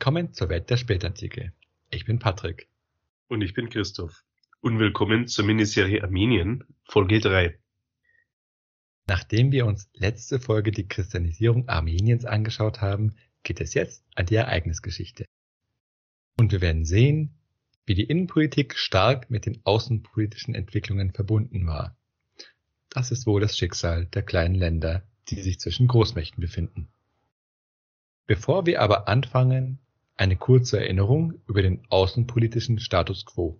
Willkommen zur Welt der Spätantike. Ich bin Patrick. Und ich bin Christoph. Und willkommen zur Miniserie Armenien, Folge 3. Nachdem wir uns letzte Folge die Christianisierung Armeniens angeschaut haben, geht es jetzt an die Ereignisgeschichte. Und wir werden sehen, wie die Innenpolitik stark mit den außenpolitischen Entwicklungen verbunden war. Das ist wohl das Schicksal der kleinen Länder, die sich zwischen Großmächten befinden. Bevor wir aber anfangen, eine kurze Erinnerung über den außenpolitischen Status quo.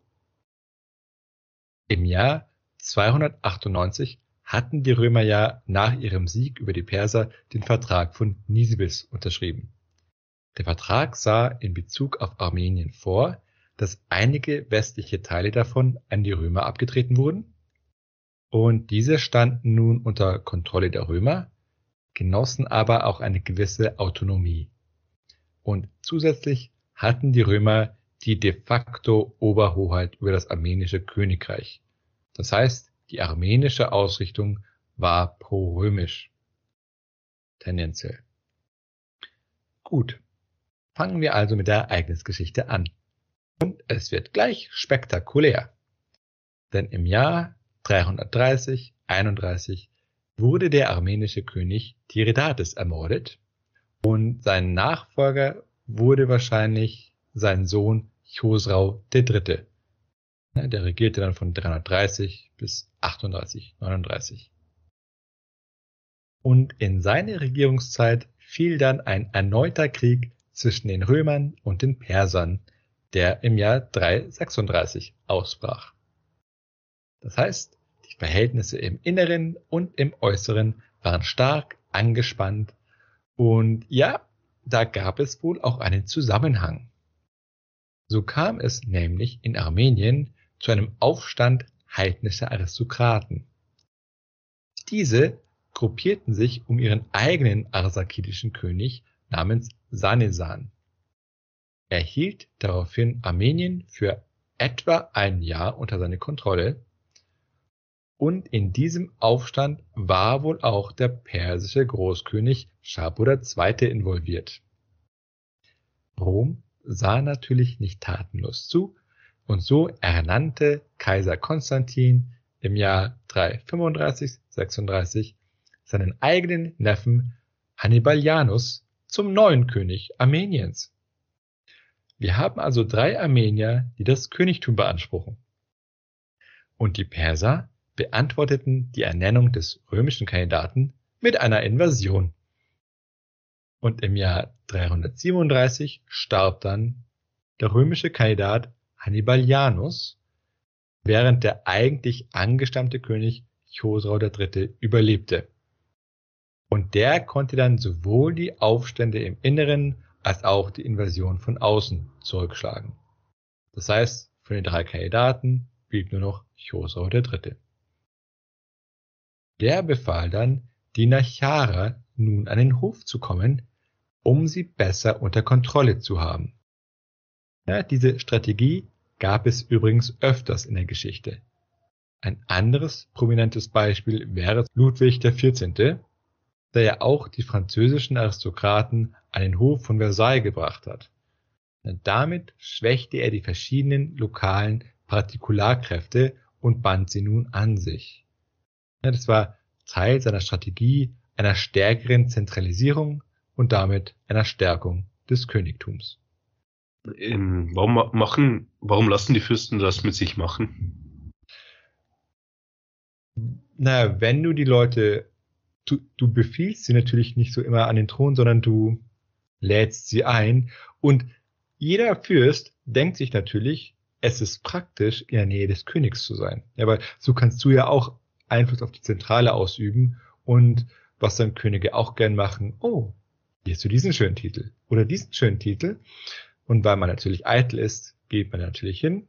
Im Jahr 298 hatten die Römer ja nach ihrem Sieg über die Perser den Vertrag von Nisibis unterschrieben. Der Vertrag sah in Bezug auf Armenien vor, dass einige westliche Teile davon an die Römer abgetreten wurden und diese standen nun unter Kontrolle der Römer, genossen aber auch eine gewisse Autonomie. Und zusätzlich hatten die Römer die de facto Oberhoheit über das armenische Königreich. Das heißt, die armenische Ausrichtung war pro-römisch. Tendenziell. Gut. Fangen wir also mit der Ereignisgeschichte an. Und es wird gleich spektakulär. Denn im Jahr 330, 31 wurde der armenische König Tiridates ermordet und sein Nachfolger wurde wahrscheinlich sein Sohn Chosrau III. Der regierte dann von 330 bis 38, 39. Und in seine Regierungszeit fiel dann ein erneuter Krieg zwischen den Römern und den Persern, der im Jahr 336 ausbrach. Das heißt, die Verhältnisse im Inneren und im Äußeren waren stark angespannt und ja, da gab es wohl auch einen Zusammenhang. So kam es nämlich in Armenien zu einem Aufstand heidnischer Aristokraten. Diese gruppierten sich um ihren eigenen arsakidischen König namens Sanesan. Er hielt daraufhin Armenien für etwa ein Jahr unter seine Kontrolle und in diesem Aufstand war wohl auch der persische Großkönig Schapur II. involviert. Rom sah natürlich nicht tatenlos zu und so ernannte Kaiser Konstantin im Jahr 335-36 seinen eigenen Neffen Hannibalianus zum neuen König Armeniens. Wir haben also drei Armenier, die das Königtum beanspruchen. Und die Perser beantworteten die Ernennung des römischen Kandidaten mit einer Invasion. Und im Jahr 337 starb dann der römische Kandidat Hannibalianus, während der eigentlich angestammte König Chosrau III. überlebte. Und der konnte dann sowohl die Aufstände im Inneren als auch die Invasion von außen zurückschlagen. Das heißt, von den drei Kandidaten blieb nur noch Chosrau III. Der befahl dann, die Nachara nun an den Hof zu kommen, um sie besser unter Kontrolle zu haben. Ja, diese Strategie gab es übrigens öfters in der Geschichte. Ein anderes prominentes Beispiel wäre Ludwig XIV., der ja auch die französischen Aristokraten an den Hof von Versailles gebracht hat. Damit schwächte er die verschiedenen lokalen Partikularkräfte und band sie nun an sich. Das war Teil seiner Strategie einer stärkeren Zentralisierung und damit einer Stärkung des Königtums. Ähm, warum machen, warum lassen die Fürsten das mit sich machen? Naja, wenn du die Leute, du, du befiehlst sie natürlich nicht so immer an den Thron, sondern du lädst sie ein und jeder Fürst denkt sich natürlich, es ist praktisch, in der Nähe des Königs zu sein. Ja, weil so kannst du ja auch Einfluss auf die Zentrale ausüben und was dann Könige auch gern machen, oh, hier hast du diesen schönen Titel oder diesen schönen Titel. Und weil man natürlich eitel ist, geht man natürlich hin.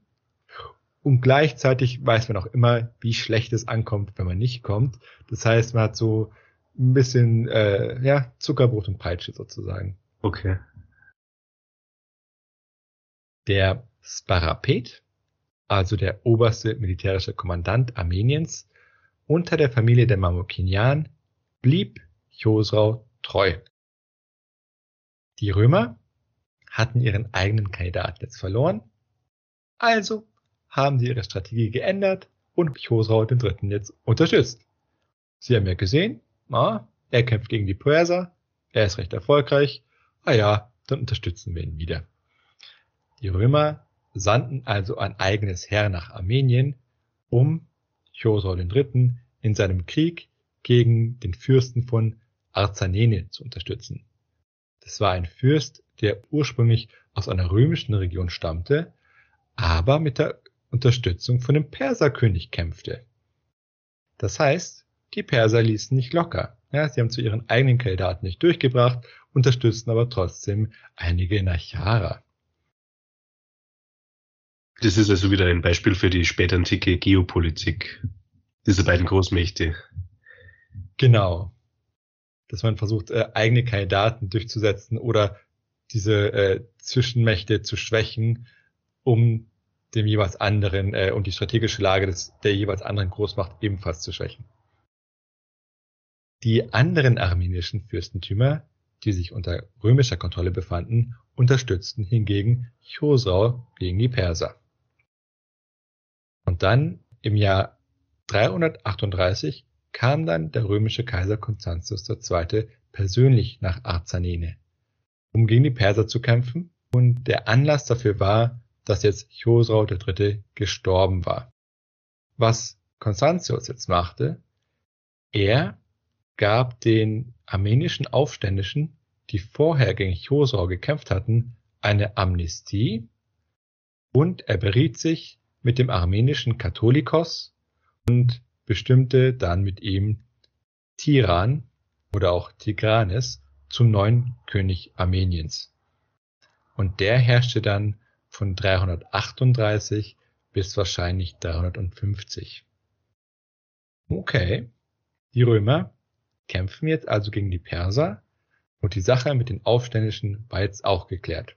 Und gleichzeitig weiß man auch immer, wie schlecht es ankommt, wenn man nicht kommt. Das heißt, man hat so ein bisschen äh, ja, Zuckerbrot und Peitsche sozusagen. Okay. Der Sparapet, also der oberste militärische Kommandant Armeniens, unter der Familie der Mamukinian blieb Chosrau treu. Die Römer hatten ihren eigenen Kandidaten jetzt verloren. Also haben sie ihre Strategie geändert und Chosrau den Dritten jetzt unterstützt. Sie haben ja gesehen, ah, er kämpft gegen die Perser, er ist recht erfolgreich, ah ja, dann unterstützen wir ihn wieder. Die Römer sandten also ein eigenes Heer nach Armenien, um Chosrau III. in seinem Krieg gegen den Fürsten von Arzanene zu unterstützen. Das war ein Fürst, der ursprünglich aus einer römischen Region stammte, aber mit der Unterstützung von dem Perserkönig kämpfte. Das heißt, die Perser ließen nicht locker. Ja, sie haben zu ihren eigenen Kandidaten nicht durchgebracht, unterstützten aber trotzdem einige Nachara. Das ist also wieder ein Beispiel für die spätantike Geopolitik dieser beiden Großmächte. Genau. Dass man versucht, äh, eigene Kandidaten durchzusetzen oder diese äh, Zwischenmächte zu schwächen, um dem jeweils anderen äh, und die strategische Lage des, der jeweils anderen Großmacht ebenfalls zu schwächen. Die anderen armenischen Fürstentümer, die sich unter römischer Kontrolle befanden, unterstützten hingegen Chosrau gegen die Perser. Und dann im Jahr 338 kam dann der römische Kaiser Konstantius II. persönlich nach Arzanene, um gegen die Perser zu kämpfen. Und der Anlass dafür war, dass jetzt Chosrau III. gestorben war. Was Konstantius jetzt machte, er gab den armenischen Aufständischen, die vorher gegen Chosrau gekämpft hatten, eine Amnestie und er beriet sich mit dem armenischen Katholikos und bestimmte dann mit ihm Tiran oder auch Tigranes zum neuen König Armeniens. Und der herrschte dann von 338 bis wahrscheinlich 350. Okay, die Römer kämpfen jetzt also gegen die Perser und die Sache mit den Aufständischen war jetzt auch geklärt.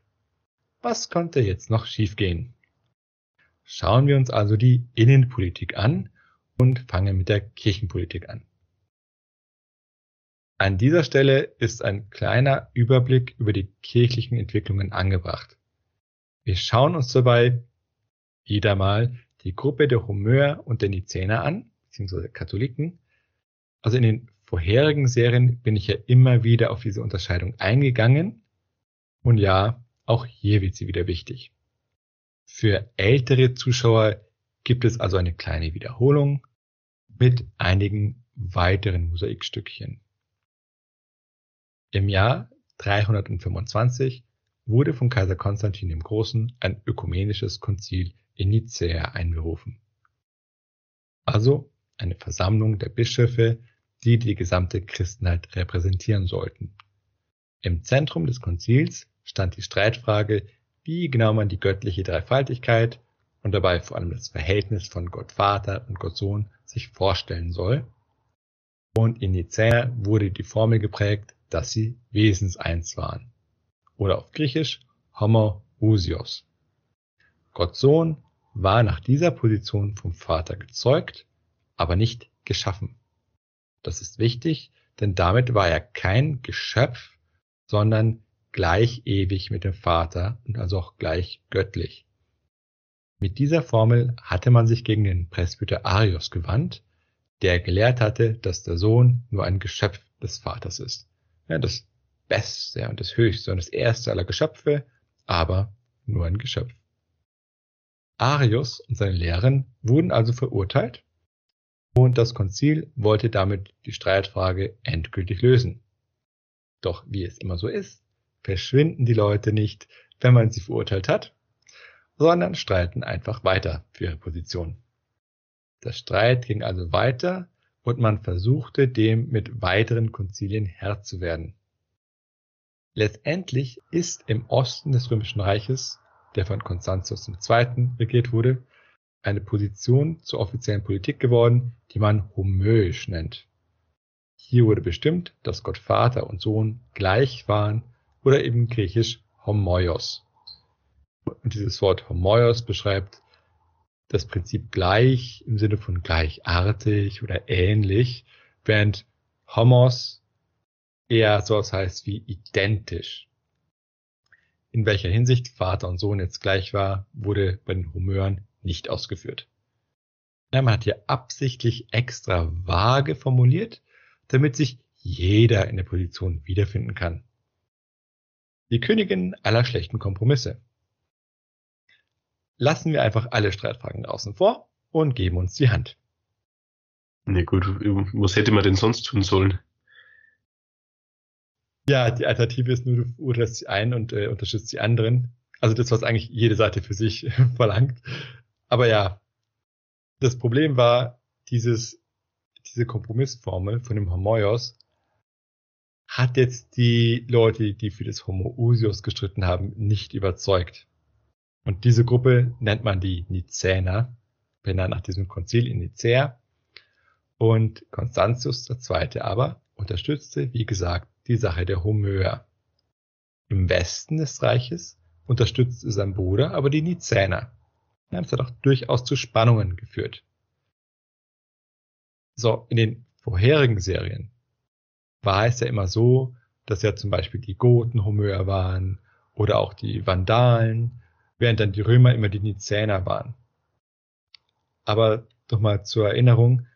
Was konnte jetzt noch schiefgehen? Schauen wir uns also die Innenpolitik an und fangen mit der Kirchenpolitik an. An dieser Stelle ist ein kleiner Überblick über die kirchlichen Entwicklungen angebracht. Wir schauen uns dabei wieder mal die Gruppe der Homöer und der Nizäner an, beziehungsweise Katholiken. Also in den vorherigen Serien bin ich ja immer wieder auf diese Unterscheidung eingegangen. Und ja, auch hier wird sie wieder wichtig. Für ältere Zuschauer gibt es also eine kleine Wiederholung mit einigen weiteren Mosaikstückchen. Im Jahr 325 wurde von Kaiser Konstantin dem Großen ein ökumenisches Konzil in Nicäa einberufen. Also eine Versammlung der Bischöfe, die die gesamte Christenheit repräsentieren sollten. Im Zentrum des Konzils stand die Streitfrage, wie genau man die göttliche Dreifaltigkeit und dabei vor allem das Verhältnis von Gott Vater und Gott Sohn sich vorstellen soll. Und in Nicäa wurde die Formel geprägt, dass sie wesenseins waren oder auf Griechisch Homoousios. Gott Sohn war nach dieser Position vom Vater gezeugt, aber nicht geschaffen. Das ist wichtig, denn damit war er kein Geschöpf, sondern gleich ewig mit dem Vater und also auch gleich göttlich. Mit dieser Formel hatte man sich gegen den Presbyter Arius gewandt, der gelehrt hatte, dass der Sohn nur ein Geschöpf des Vaters ist. Ja, das Beste und das Höchste und das Erste aller Geschöpfe, aber nur ein Geschöpf. Arius und seine Lehren wurden also verurteilt und das Konzil wollte damit die Streitfrage endgültig lösen. Doch wie es immer so ist, verschwinden die Leute nicht, wenn man sie verurteilt hat, sondern streiten einfach weiter für ihre Position. Der Streit ging also weiter und man versuchte dem mit weiteren Konzilien Herr zu werden. Letztendlich ist im Osten des Römischen Reiches, der von Konstantius II. regiert wurde, eine Position zur offiziellen Politik geworden, die man homöisch nennt. Hier wurde bestimmt, dass Gott Vater und Sohn gleich waren oder eben griechisch homoios. Und dieses Wort homoios beschreibt das Prinzip gleich im Sinne von gleichartig oder ähnlich, während homos eher so was heißt wie identisch. in welcher Hinsicht Vater und Sohn jetzt gleich war, wurde bei den Homören nicht ausgeführt. Ja, man hat hier absichtlich extra vage formuliert, damit sich jeder in der Position wiederfinden kann. Die Königin aller schlechten Kompromisse. Lassen wir einfach alle Streitfragen außen vor und geben uns die Hand. Na nee, gut, was hätte man denn sonst tun sollen? Ja, die Alternative ist nur, du urteilst sie ein und äh, unterstützt die anderen. Also das, was eigentlich jede Seite für sich verlangt. Aber ja, das Problem war, dieses, diese Kompromissformel von dem Homoios hat jetzt die Leute, die für das Homoousios gestritten haben, nicht überzeugt. Und diese Gruppe nennt man die Nizäner, benannt nach diesem Konzil in Nicäa. Und Konstantius II. aber unterstützte, wie gesagt, die Sache der Homöer. Im Westen des Reiches unterstützte sein Bruder aber die Nizäner. Das hat auch durchaus zu Spannungen geführt. So, in den vorherigen Serien war es ja immer so, dass ja zum Beispiel die Goten Homöer waren oder auch die Vandalen, während dann die Römer immer die Nizäner waren. Aber nochmal zur Erinnerung,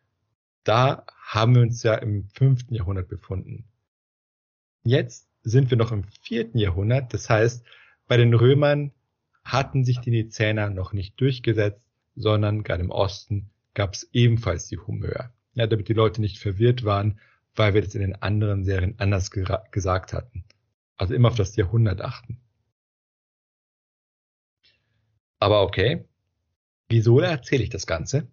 da haben wir uns ja im fünften Jahrhundert befunden. Jetzt sind wir noch im vierten Jahrhundert, das heißt, bei den Römern hatten sich die Nizäner noch nicht durchgesetzt, sondern gerade im Osten gab es ebenfalls die Homöer. Ja, damit die Leute nicht verwirrt waren, weil wir das in den anderen Serien anders gesagt hatten. Also immer auf das Jahrhundert achten. Aber okay, wieso erzähle ich das Ganze?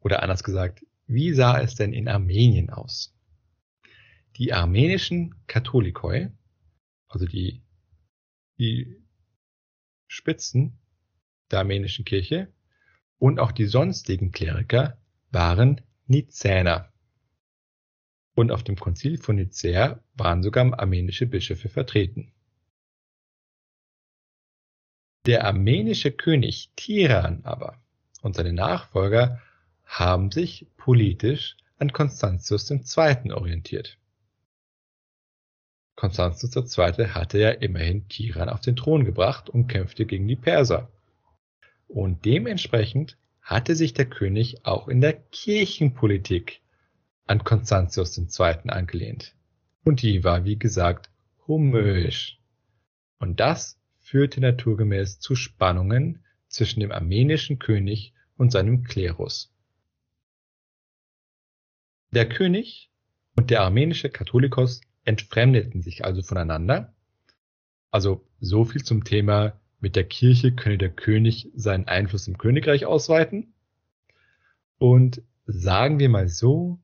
Oder anders gesagt, wie sah es denn in Armenien aus? Die armenischen Katholikoi, also die, die Spitzen der armenischen Kirche und auch die sonstigen Kleriker waren Nizäner. Und auf dem Konzil von Nicäa waren sogar armenische Bischöfe vertreten. Der armenische König Tiran aber und seine Nachfolger haben sich politisch an Konstantius II. orientiert. Konstantius II. hatte ja immerhin Tiran auf den Thron gebracht und kämpfte gegen die Perser. Und dementsprechend hatte sich der König auch in der Kirchenpolitik an Konstantius II. angelehnt. Und die war, wie gesagt, homöisch. Und das führte naturgemäß zu Spannungen zwischen dem armenischen König und seinem Klerus. Der König und der armenische Katholikos entfremdeten sich also voneinander. Also so viel zum Thema, mit der Kirche könne der König seinen Einfluss im Königreich ausweiten. Und sagen wir mal so,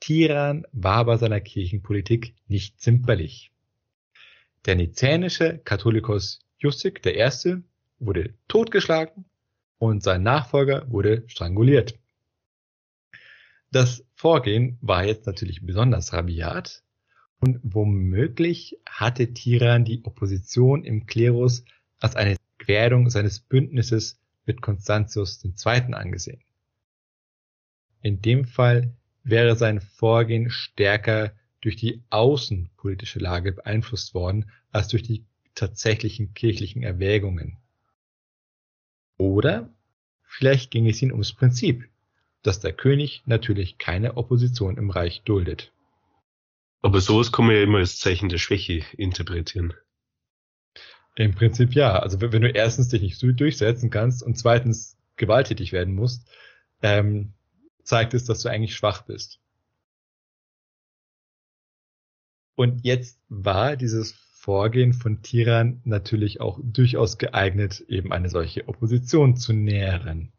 Tiran war bei seiner Kirchenpolitik nicht zimperlich. Der nizänische Katholikos Jussik I. wurde totgeschlagen und sein Nachfolger wurde stranguliert. Das Vorgehen war jetzt natürlich besonders rabiat und womöglich hatte Tiran die Opposition im Klerus als eine Gefährdung seines Bündnisses mit Constantius II. angesehen. In dem Fall wäre sein Vorgehen stärker durch die außenpolitische Lage beeinflusst worden als durch die tatsächlichen kirchlichen Erwägungen. Oder vielleicht ging es ihm ums Prinzip, dass der König natürlich keine Opposition im Reich duldet. Aber sowas kann man ja immer als Zeichen der Schwäche interpretieren. Im Prinzip ja. Also wenn du erstens dich nicht durchsetzen kannst und zweitens gewalttätig werden musst, ähm, zeigt es, dass du eigentlich schwach bist. Und jetzt war dieses Vorgehen von Tiran natürlich auch durchaus geeignet, eben eine solche Opposition zu nähren.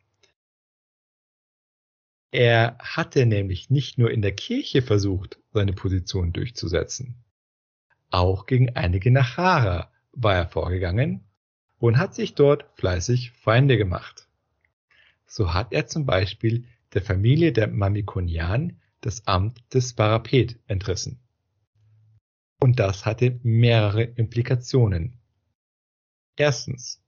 Er hatte nämlich nicht nur in der Kirche versucht, seine Position durchzusetzen. Auch gegen einige Nachara war er vorgegangen und hat sich dort fleißig Feinde gemacht. So hat er zum Beispiel der Familie der Mamikonian das Amt des Parapet entrissen. Und das hatte mehrere Implikationen. Erstens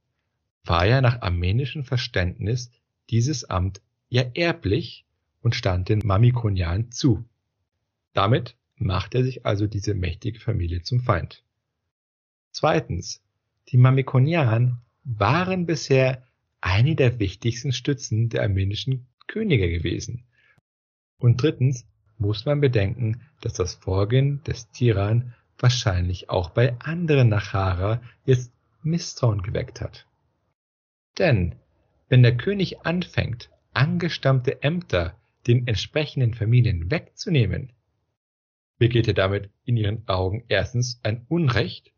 war ja nach armenischem Verständnis dieses Amt ja erblich und stand den Mamikonian zu. Damit macht er sich also diese mächtige Familie zum Feind. Zweitens, Die Mamikonianen waren bisher eine der wichtigsten Stützen der armenischen Könige gewesen. Und drittens muss man bedenken, dass das Vorgehen des Tiran wahrscheinlich auch bei anderen Nachara jetzt Misstrauen geweckt hat. Denn wenn der König anfängt, angestammte Ämter den entsprechenden Familien wegzunehmen, begeht er damit in ihren Augen erstens ein Unrecht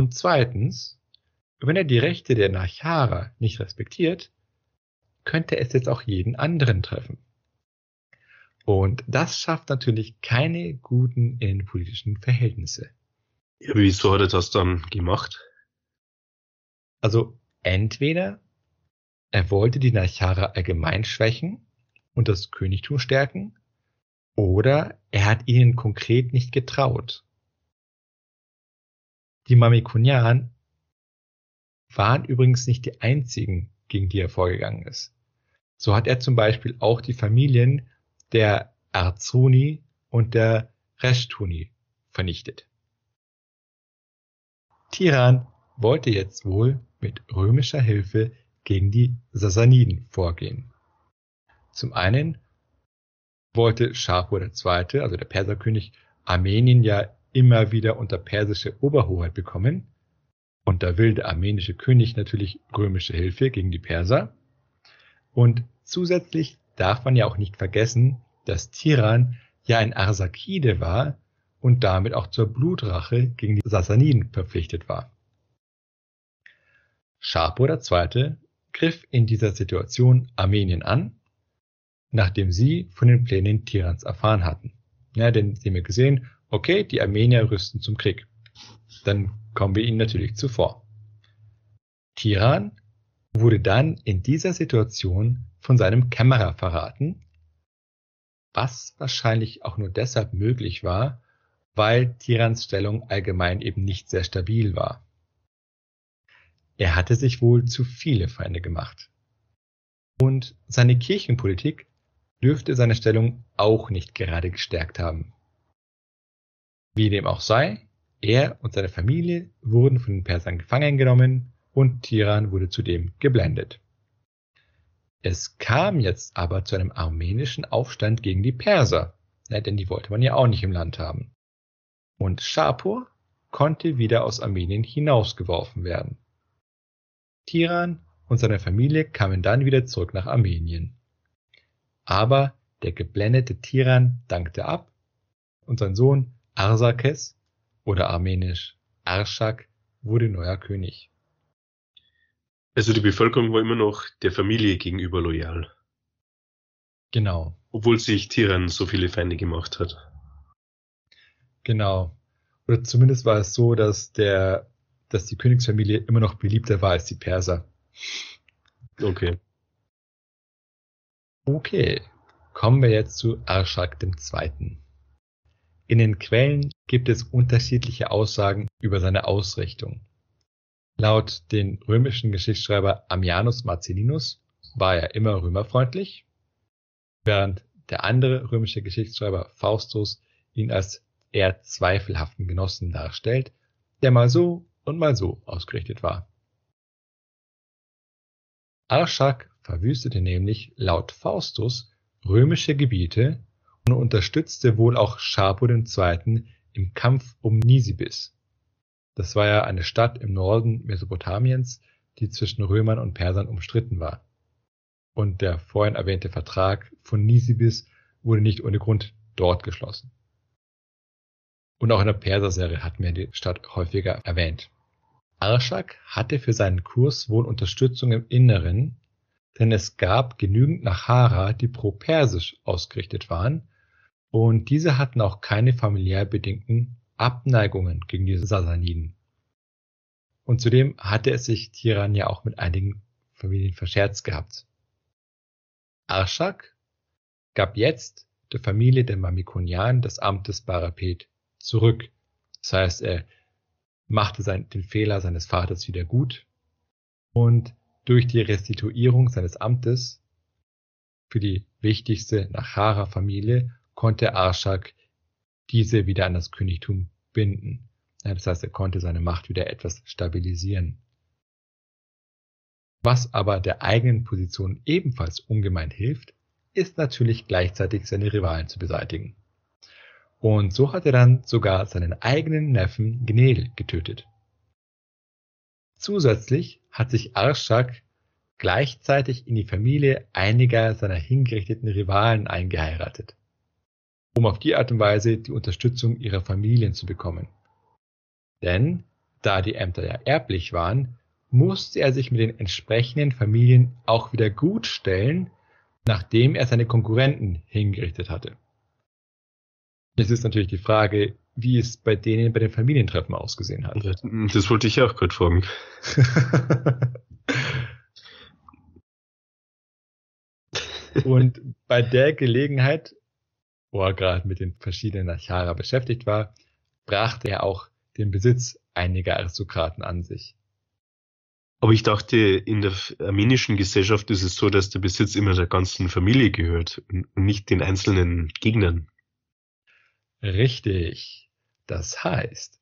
und zweitens, wenn er die Rechte der Nachara nicht respektiert, könnte es jetzt auch jeden anderen treffen. Und das schafft natürlich keine guten innenpolitischen Verhältnisse. Ja, wieso hat er das dann gemacht? Also entweder er wollte die Nachara allgemein schwächen und das Königtum stärken, oder er hat ihnen konkret nicht getraut. Die Mamikonianen waren übrigens nicht die einzigen, gegen die er vorgegangen ist. So hat er zum Beispiel auch die Familien der Arzuni und der Reshtuni vernichtet. Tiran wollte jetzt wohl mit römischer Hilfe gegen die Sassaniden vorgehen. Zum einen wollte Schapur II., also der Perserkönig, Armenien ja immer wieder unter persische Oberhoheit bekommen. Und da will der armenische König natürlich römische Hilfe gegen die Perser. Und zusätzlich darf man ja auch nicht vergessen, dass Tiran ja ein Arsakide war und damit auch zur Blutrache gegen die Sassaniden verpflichtet war. Schapur II. griff in dieser Situation Armenien an, nachdem sie von den Plänen Tirans erfahren hatten. Ja, denn sie haben ja gesehen, okay, die Armenier rüsten zum Krieg. Dann kommen wir ihnen natürlich zuvor. Tiran wurde dann in dieser Situation von seinem Kämmerer verraten, was wahrscheinlich auch nur deshalb möglich war, weil Tirans Stellung allgemein eben nicht sehr stabil war. Er hatte sich wohl zu viele Feinde gemacht. Und seine Kirchenpolitik dürfte seine Stellung auch nicht gerade gestärkt haben. Wie dem auch sei, er und seine Familie wurden von den Persern gefangen genommen und Tiran wurde zudem geblendet. Es kam jetzt aber zu einem armenischen Aufstand gegen die Perser, denn die wollte man ja auch nicht im Land haben. Und Schapur konnte wieder aus Armenien hinausgeworfen werden. Tiran und seine Familie kamen dann wieder zurück nach Armenien. Aber der geblendete Tiran dankte ab und sein Sohn Arsakes oder armenisch Arshak wurde neuer König. Also die Bevölkerung war immer noch der Familie gegenüber loyal. Genau. Obwohl sich Tiran so viele Feinde gemacht hat. Genau. Oder zumindest war es so, dass der dass die Königsfamilie immer noch beliebter war als die Perser. Okay. Okay, kommen wir jetzt zu Arschak II. In den Quellen gibt es unterschiedliche Aussagen über seine Ausrichtung. Laut den römischen Geschichtsschreiber Ammianus Marcellinus war er immer römerfreundlich, während der andere römische Geschichtsschreiber Faustus ihn als eher zweifelhaften Genossen darstellt, der mal so und mal so ausgerichtet war. Arschak verwüstete nämlich laut Faustus römische Gebiete und unterstützte wohl auch Schapur II. im Kampf um Nisibis. Das war ja eine Stadt im Norden Mesopotamiens, die zwischen Römern und Persern umstritten war. Und der vorhin erwähnte Vertrag von Nisibis wurde nicht ohne Grund dort geschlossen. Und auch in der Perserserie hatten wir die Stadt häufiger erwähnt. Arschak hatte für seinen Kurs wohl Unterstützung im Inneren, denn es gab genügend Nachara, die pro-persisch ausgerichtet waren, und diese hatten auch keine familiär bedingten Abneigungen gegen die Sassaniden. Und zudem hatte es sich Tiran ja auch mit einigen Familien verscherzt gehabt. Arschak gab jetzt der Familie der Mamikonianen das Amt des Barapet zurück. Das heißt, er machte sein, den Fehler seines Vaters wieder gut und durch die Restituierung seines Amtes für die wichtigste Nachara-Familie konnte Arshak diese wieder an das Königtum binden. Das heißt, er konnte seine Macht wieder etwas stabilisieren. Was aber der eigenen Position ebenfalls ungemein hilft, ist natürlich gleichzeitig seine Rivalen zu beseitigen. Und so hat er dann sogar seinen eigenen Neffen Gnel getötet. Zusätzlich hat sich Arshak gleichzeitig in die Familie einiger seiner hingerichteten Rivalen eingeheiratet, um auf die Art und Weise die Unterstützung ihrer Familien zu bekommen. Denn da die Ämter ja erblich waren, musste er sich mit den entsprechenden Familien auch wieder gut stellen, nachdem er seine Konkurrenten hingerichtet hatte. Jetzt ist natürlich die Frage, wie es bei denen bei den Familientreffen ausgesehen hat. Das wollte ich auch gerade fragen. Und bei der Gelegenheit, wo er gerade mit den verschiedenen Achara beschäftigt war, brachte er auch den Besitz einiger Aristokraten an sich. Aber ich dachte, in der armenischen Gesellschaft ist es so, dass der Besitz immer der ganzen Familie gehört und nicht den einzelnen Gegnern. Richtig. Das heißt,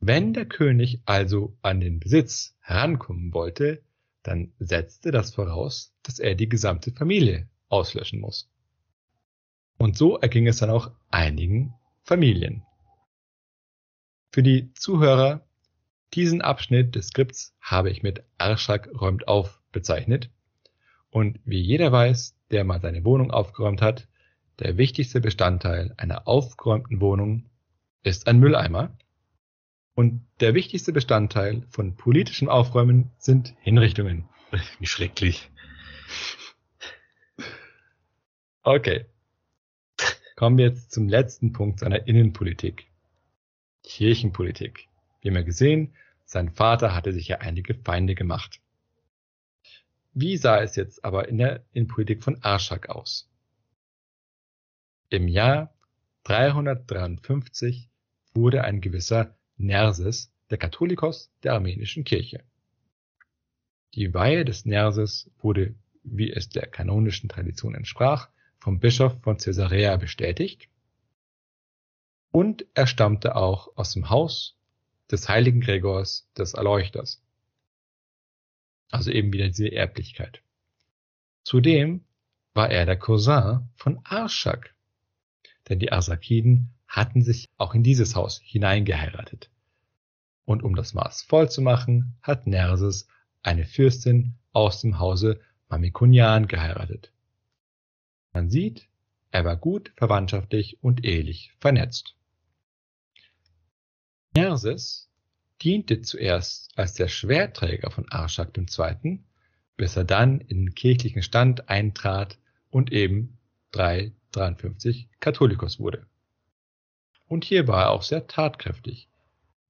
wenn der König also an den Besitz herankommen wollte, dann setzte das voraus, dass er die gesamte Familie auslöschen muss. Und so erging es dann auch einigen Familien. Für die Zuhörer, diesen Abschnitt des Skripts habe ich mit Arschak räumt auf bezeichnet. Und wie jeder weiß, der mal seine Wohnung aufgeräumt hat, der wichtigste Bestandteil einer aufgeräumten Wohnung ist ein Mülleimer. Und der wichtigste Bestandteil von politischem Aufräumen sind Hinrichtungen. Wie schrecklich. Okay. Kommen wir jetzt zum letzten Punkt seiner Innenpolitik. Kirchenpolitik. Wir gesehen, sein Vater hatte sich ja einige Feinde gemacht. Wie sah es jetzt aber in der Innenpolitik von Arschak aus? Im Jahr 353 wurde ein gewisser Nerses der Katholikos der armenischen Kirche. Die Weihe des Nerses wurde, wie es der kanonischen Tradition entsprach, vom Bischof von Caesarea bestätigt und er stammte auch aus dem Haus des heiligen Gregors des Erleuchters. Also eben wieder diese Erblichkeit. Zudem war er der Cousin von Arschak, denn die Arsakiden hatten sich auch in dieses Haus hineingeheiratet. Und um das Maß voll zu machen, hat Nerses eine Fürstin aus dem Hause Mamikonian geheiratet. Man sieht, er war gut verwandtschaftlich und ehelich vernetzt. Nerses diente zuerst als der Schwerträger von Arschak II., bis er dann in den kirchlichen Stand eintrat und eben 353 Katholikos wurde. Und hier war er auch sehr tatkräftig.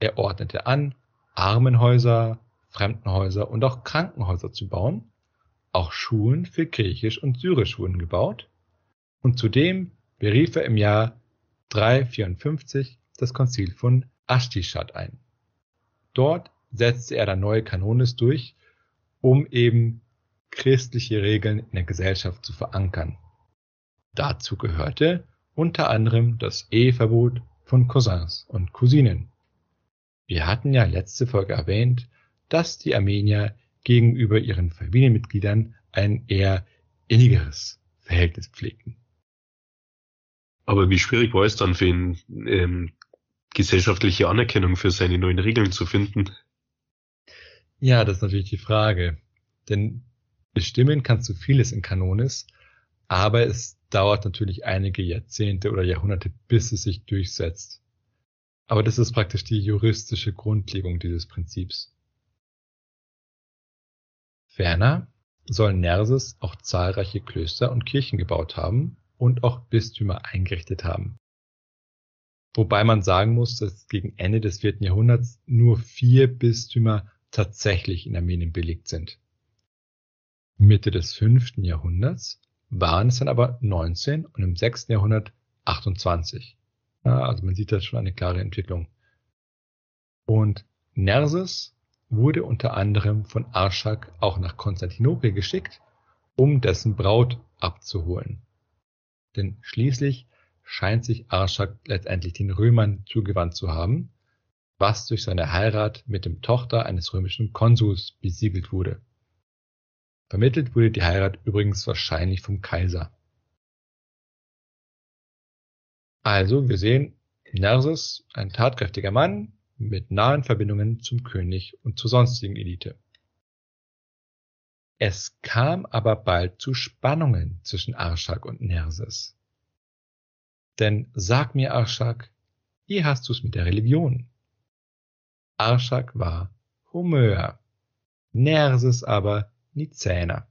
Er ordnete an, Armenhäuser, Fremdenhäuser und auch Krankenhäuser zu bauen. Auch Schulen für Griechisch und Syrisch wurden gebaut. Und zudem berief er im Jahr 354 das Konzil von Ashtishat ein. Dort setzte er dann neue Kanones durch, um eben christliche Regeln in der Gesellschaft zu verankern. Dazu gehörte unter anderem das Eheverbot von Cousins und Cousinen. Wir hatten ja letzte Folge erwähnt, dass die Armenier gegenüber ihren Familienmitgliedern ein eher innigeres Verhältnis pflegten. Aber wie schwierig war es dann für ihn, ähm, gesellschaftliche Anerkennung für seine neuen Regeln zu finden? Ja, das ist natürlich die Frage. Denn bestimmen kannst du vieles in Kanonis, aber es dauert natürlich einige Jahrzehnte oder Jahrhunderte, bis es sich durchsetzt. Aber das ist praktisch die juristische Grundlegung dieses Prinzips. Ferner soll Nerses auch zahlreiche Klöster und Kirchen gebaut haben und auch Bistümer eingerichtet haben. Wobei man sagen muss, dass gegen Ende des vierten Jahrhunderts nur vier Bistümer tatsächlich in Armenien belegt sind. Mitte des fünften Jahrhunderts waren es dann aber 19 und im sechsten Jahrhundert 28. Ja, also man sieht da schon eine klare Entwicklung. Und Nerses wurde unter anderem von Arschak auch nach Konstantinopel geschickt, um dessen Braut abzuholen. Denn schließlich scheint sich Arschak letztendlich den Römern zugewandt zu haben, was durch seine Heirat mit dem Tochter eines römischen Konsuls besiegelt wurde. Vermittelt wurde die Heirat übrigens wahrscheinlich vom Kaiser. Also, wir sehen, Nerses, ein tatkräftiger Mann mit nahen Verbindungen zum König und zur sonstigen Elite. Es kam aber bald zu Spannungen zwischen Arschak und Nerses. Denn sag mir, Arschak, wie hast du's mit der Religion? Arschak war Homöer, Nerses aber Nizäner.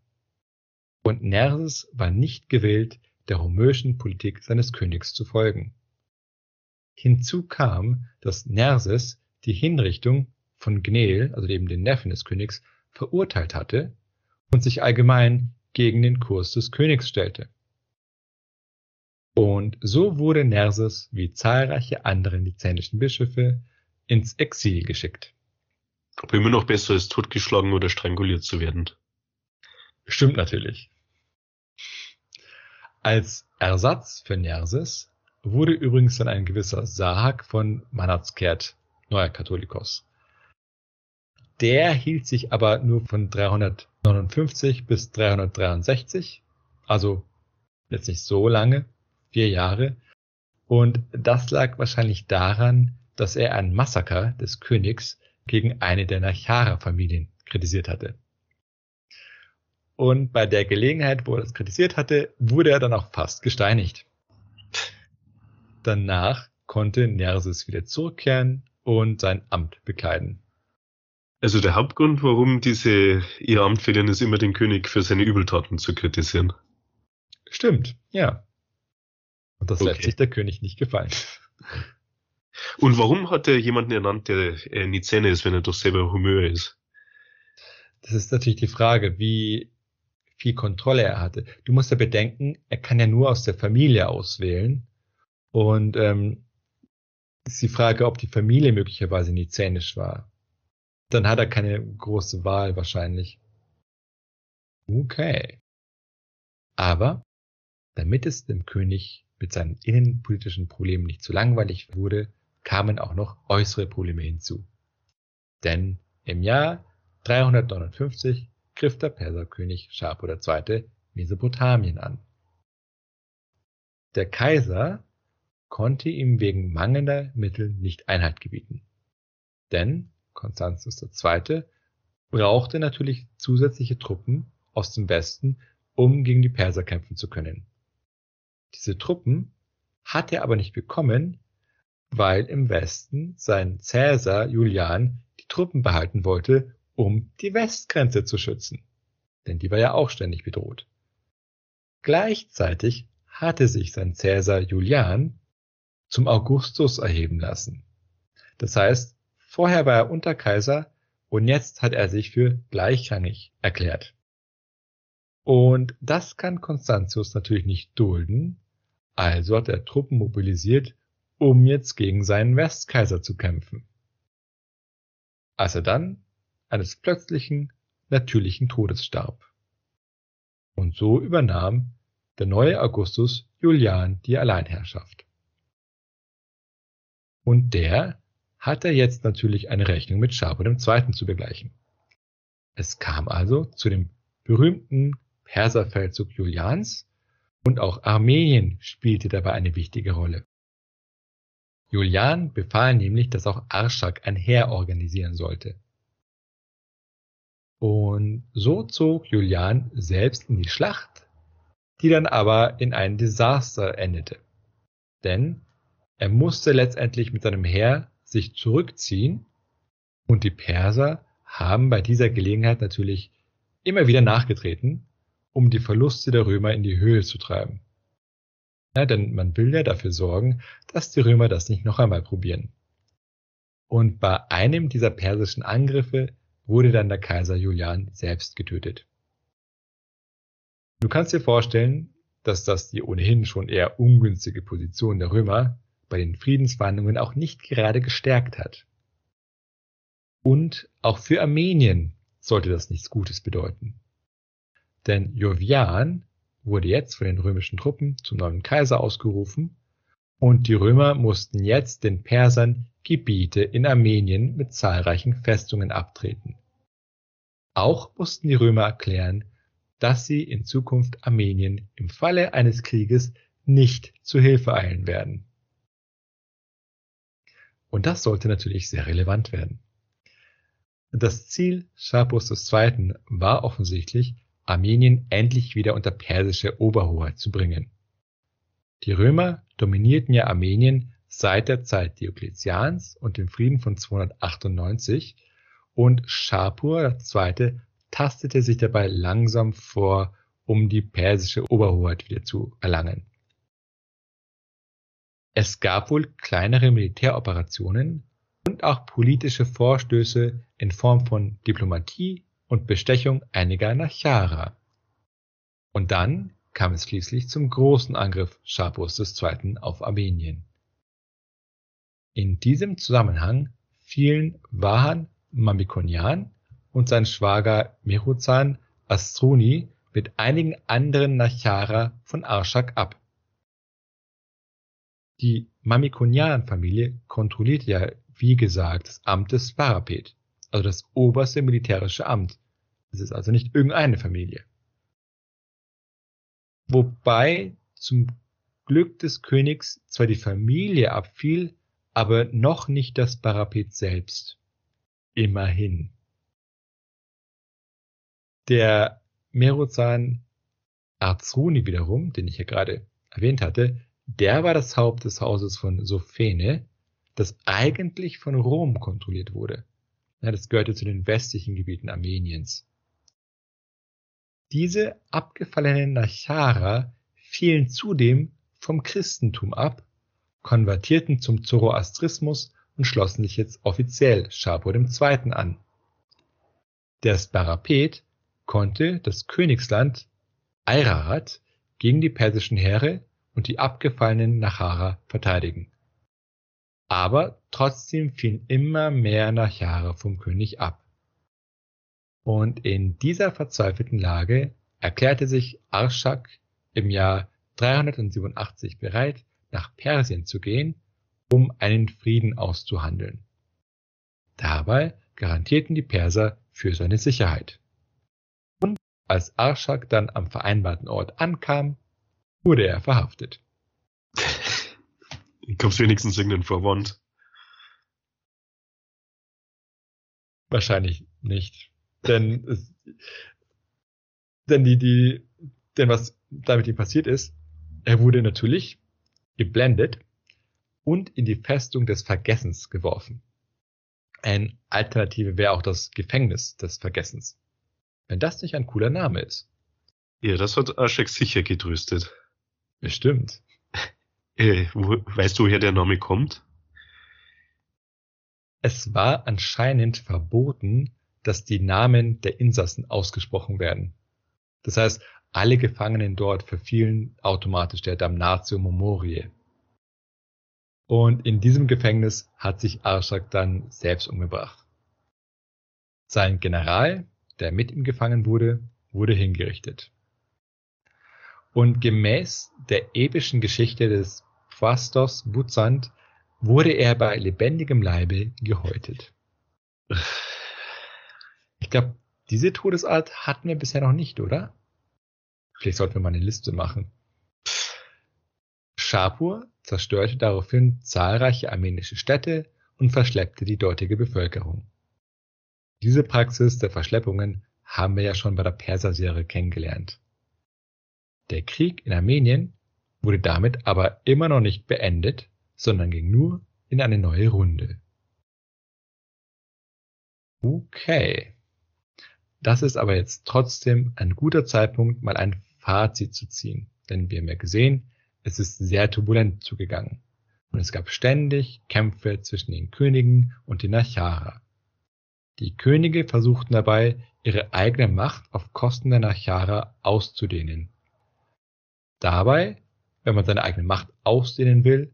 Und Nerses war nicht gewillt, der homöischen Politik seines Königs zu folgen. Hinzu kam, dass Nerses die Hinrichtung von Gnel, also eben den Neffen des Königs, verurteilt hatte und sich allgemein gegen den Kurs des Königs stellte. Und so wurde Nerses wie zahlreiche andere nizänischen Bischöfe ins Exil geschickt. Aber immer noch besser ist, totgeschlagen oder stranguliert zu werden. Stimmt natürlich. Als Ersatz für Nerses wurde übrigens dann ein gewisser Sahak von Manazkert, neuer Katholikos. Der hielt sich aber nur von 359 bis 363, also jetzt nicht so lange, vier Jahre. Und das lag wahrscheinlich daran, dass er ein Massaker des Königs gegen eine der Nachara-Familien kritisiert hatte. Und bei der Gelegenheit, wo er das kritisiert hatte, wurde er dann auch fast gesteinigt. Danach konnte Nerses wieder zurückkehren und sein Amt bekleiden. Also der Hauptgrund, warum diese ihr Amt verlieren, ist immer den König für seine Übeltaten zu kritisieren. Stimmt, ja. Und das okay. lässt sich der König nicht gefallen. Und warum hat er jemanden ernannt, der äh, Nizäne ist, wenn er doch selber Humeur ist? Das ist natürlich die Frage, wie viel Kontrolle er hatte. Du musst ja bedenken, er kann ja nur aus der Familie auswählen. Und ähm, ist die Frage, ob die Familie möglicherweise nizänisch war. Dann hat er keine große Wahl wahrscheinlich. Okay. Aber damit es dem König mit seinen innenpolitischen Problemen nicht zu langweilig wurde, kamen auch noch äußere Probleme hinzu. Denn im Jahr 359 griff der Perserkönig Schapur II. Mesopotamien an. Der Kaiser konnte ihm wegen mangelnder Mittel nicht Einhalt gebieten. Denn Konstantius II. brauchte natürlich zusätzliche Truppen aus dem Westen, um gegen die Perser kämpfen zu können. Diese Truppen hat er aber nicht bekommen, weil im Westen sein Cäsar Julian die Truppen behalten wollte, um die Westgrenze zu schützen. Denn die war ja auch ständig bedroht. Gleichzeitig hatte sich sein Cäsar Julian zum Augustus erheben lassen. Das heißt, vorher war er Unterkaiser und jetzt hat er sich für gleichrangig erklärt. Und das kann Constantius natürlich nicht dulden, also hat er Truppen mobilisiert, um jetzt gegen seinen Westkaiser zu kämpfen. Als er dann eines plötzlichen, natürlichen Todes starb. Und so übernahm der neue Augustus Julian die Alleinherrschaft. Und der hatte jetzt natürlich eine Rechnung mit Schapo II. zu begleichen. Es kam also zu dem berühmten Perserfeldzug Julians und auch Armenien spielte dabei eine wichtige Rolle. Julian befahl nämlich, dass auch Arschak ein Heer organisieren sollte. Und so zog Julian selbst in die Schlacht, die dann aber in ein Desaster endete. Denn er musste letztendlich mit seinem Heer sich zurückziehen und die Perser haben bei dieser Gelegenheit natürlich immer wieder nachgetreten, um die Verluste der Römer in die Höhe zu treiben. Ja, denn man will ja dafür sorgen, dass die Römer das nicht noch einmal probieren. Und bei einem dieser persischen Angriffe wurde dann der Kaiser Julian selbst getötet. Du kannst dir vorstellen, dass das die ohnehin schon eher ungünstige Position der Römer bei den Friedensverhandlungen auch nicht gerade gestärkt hat. Und auch für Armenien sollte das nichts Gutes bedeuten. Denn Jovian wurde jetzt von den römischen Truppen zum neuen Kaiser ausgerufen Und die Römer mussten jetzt den Persern Gebiete in Armenien mit zahlreichen Festungen abtreten. Auch mussten die Römer erklären, dass sie in Zukunft Armenien im Falle eines Krieges nicht zu Hilfe eilen werden. Und das sollte natürlich sehr relevant werden. Das Ziel Schapurs II. war offensichtlich, Armenien endlich wieder unter persische Oberhoheit zu bringen. Die Römer dominierten ja Armenien seit der Zeit Diokletians und dem Frieden von 298 und Schapur II. tastete sich dabei langsam vor, um die persische Oberhoheit wieder zu erlangen. Es gab wohl kleinere Militäroperationen und auch politische Vorstöße in Form von Diplomatie und Bestechung einiger Nachara. Und dann kam es schließlich zum großen Angriff Schapurs II. auf Armenien. In diesem Zusammenhang fielen Vahan Mamikonian und sein Schwager Meruzan Astruni mit einigen anderen Nachara von Arshak ab. Die Mamikonian-Familie kontrollierte ja, wie gesagt, das Amt des Sparapet, also das oberste militärische Amt. Es ist also nicht irgendeine Familie. Wobei zum Glück des Königs zwar die Familie abfiel, aber noch nicht das Parapet selbst. Immerhin. Der Merozan Arzruni wiederum, den ich hier gerade erwähnt hatte, der war das Haupt des Hauses von Sophene, das eigentlich von Rom kontrolliert wurde. Ja, das gehörte zu den westlichen Gebieten Armeniens. Diese abgefallenen Nachara fielen zudem vom Christentum ab, konvertierten zum Zoroastrismus und schlossen sich jetzt offiziell Schapur II. an. Der Sparapet konnte das Königsland Ayrarat gegen die persischen Heere und die abgefallenen Nachara verteidigen. Aber trotzdem fielen immer mehr Nachara vom König ab. Und in dieser verzweifelten Lage erklärte sich Arshak im Jahr 387 bereit, nach Persien zu gehen, um einen Frieden auszuhandeln. Dabei garantierten die Perser für seine Sicherheit. Und als Arshak dann am vereinbarten Ort ankam, wurde er verhaftet. Kommst wenigstens irgendeinen Verwandt? Wahrscheinlich nicht. Denn, es, denn die, die, denn was da mit ihm passiert ist, er wurde natürlich geblendet und in die Festung des Vergessens geworfen. Eine Alternative wäre auch das Gefängnis des Vergessens. Wenn das nicht ein cooler Name ist. Ja, das hat Aschek sicher getröstet. Bestimmt. Äh, wo, weißt du, woher der Name kommt? Es war anscheinend verboten, dass die Namen der Insassen ausgesprochen werden. Das heißt, alle Gefangenen dort verfielen automatisch der Damnatio Memoriae. Und in diesem Gefängnis hat sich Arshak dann selbst umgebracht. Sein General, der mit ihm gefangen wurde, wurde hingerichtet. Und gemäß der epischen Geschichte des Phrastos Butzand wurde er bei lebendigem Leibe gehäutet. Ich glaube, diese Todesart hatten wir bisher noch nicht, oder? Vielleicht sollten wir mal eine Liste machen. Schapur zerstörte daraufhin zahlreiche armenische Städte und verschleppte die dortige Bevölkerung. Diese Praxis der Verschleppungen haben wir ja schon bei der Perserserie kennengelernt. Der Krieg in Armenien wurde damit aber immer noch nicht beendet, sondern ging nur in eine neue Runde. Okay. Das ist aber jetzt trotzdem ein guter Zeitpunkt, mal ein Fazit zu ziehen. Denn wir haben ja gesehen, es ist sehr turbulent zugegangen. Und es gab ständig Kämpfe zwischen den Königen und den Nachara. Die Könige versuchten dabei, ihre eigene Macht auf Kosten der Nachara auszudehnen. Dabei, wenn man seine eigene Macht ausdehnen will,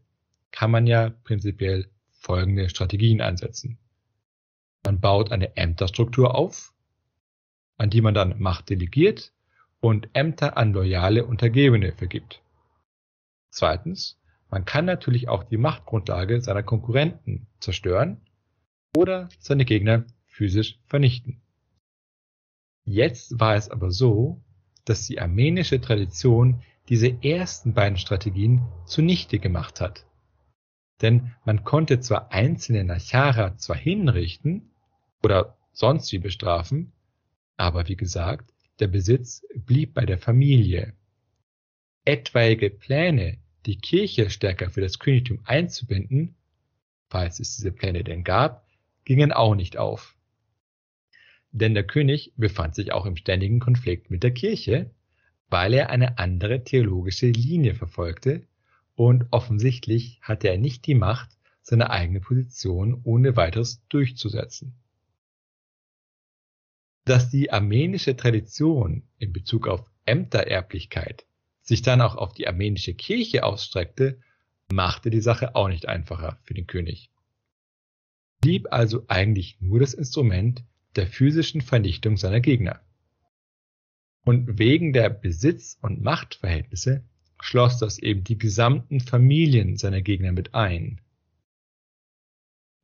kann man ja prinzipiell folgende Strategien einsetzen. Man baut eine Ämterstruktur auf, an die man dann Macht delegiert und Ämter an loyale Untergebene vergibt. Zweitens, man kann natürlich auch die Machtgrundlage seiner Konkurrenten zerstören oder seine Gegner physisch vernichten. Jetzt war es aber so, dass die armenische Tradition diese ersten beiden Strategien zunichte gemacht hat. Denn man konnte zwar einzelne Nachara zwar hinrichten oder sonst wie bestrafen, aber wie gesagt, der Besitz blieb bei der Familie. Etwaige Pläne, die Kirche stärker für das Königtum einzubinden, falls es diese Pläne denn gab, gingen auch nicht auf. Denn der König befand sich auch im ständigen Konflikt mit der Kirche, weil er eine andere theologische Linie verfolgte und offensichtlich hatte er nicht die Macht, seine eigene Position ohne weiteres durchzusetzen. Dass die armenische Tradition in Bezug auf Ämtererblichkeit sich dann auch auf die armenische Kirche ausstreckte, machte die Sache auch nicht einfacher für den König. Blieb also eigentlich nur das Instrument der physischen Vernichtung seiner Gegner. Und wegen der Besitz- und Machtverhältnisse schloss das eben die gesamten Familien seiner Gegner mit ein.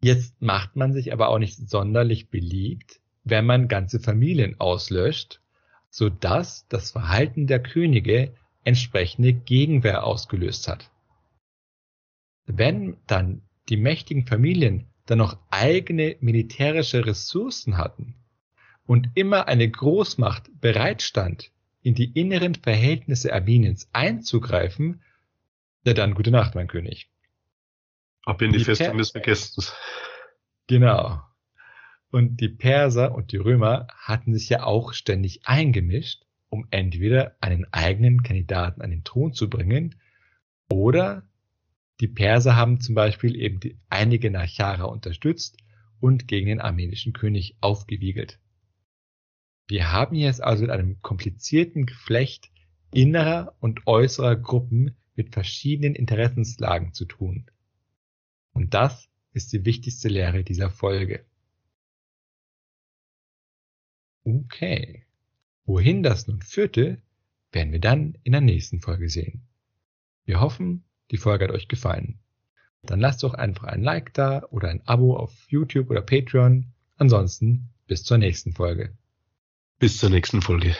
Jetzt macht man sich aber auch nicht sonderlich beliebt, wenn man ganze Familien auslöscht, so dass das Verhalten der Könige entsprechende Gegenwehr ausgelöst hat. Wenn dann die mächtigen Familien dann noch eigene militärische Ressourcen hatten und immer eine Großmacht bereitstand, in die inneren Verhältnisse Armeniens einzugreifen, ja dann gute Nacht, mein König. Ab in die, die Festung des Vergessens. Genau. Und die Perser und die Römer hatten sich ja auch ständig eingemischt, um entweder einen eigenen Kandidaten an den Thron zu bringen oder die Perser haben zum Beispiel eben die, einige Nachara unterstützt und gegen den armenischen König aufgewiegelt. Wir haben hier es also mit einem komplizierten Geflecht innerer und äußerer Gruppen mit verschiedenen Interessenslagen zu tun. Und das ist die wichtigste Lehre dieser Folge. Okay. Wohin das nun führte, werden wir dann in der nächsten Folge sehen. Wir hoffen, die Folge hat euch gefallen. Dann lasst doch einfach ein Like da oder ein Abo auf YouTube oder Patreon. Ansonsten bis zur nächsten Folge. Bis zur nächsten Folge.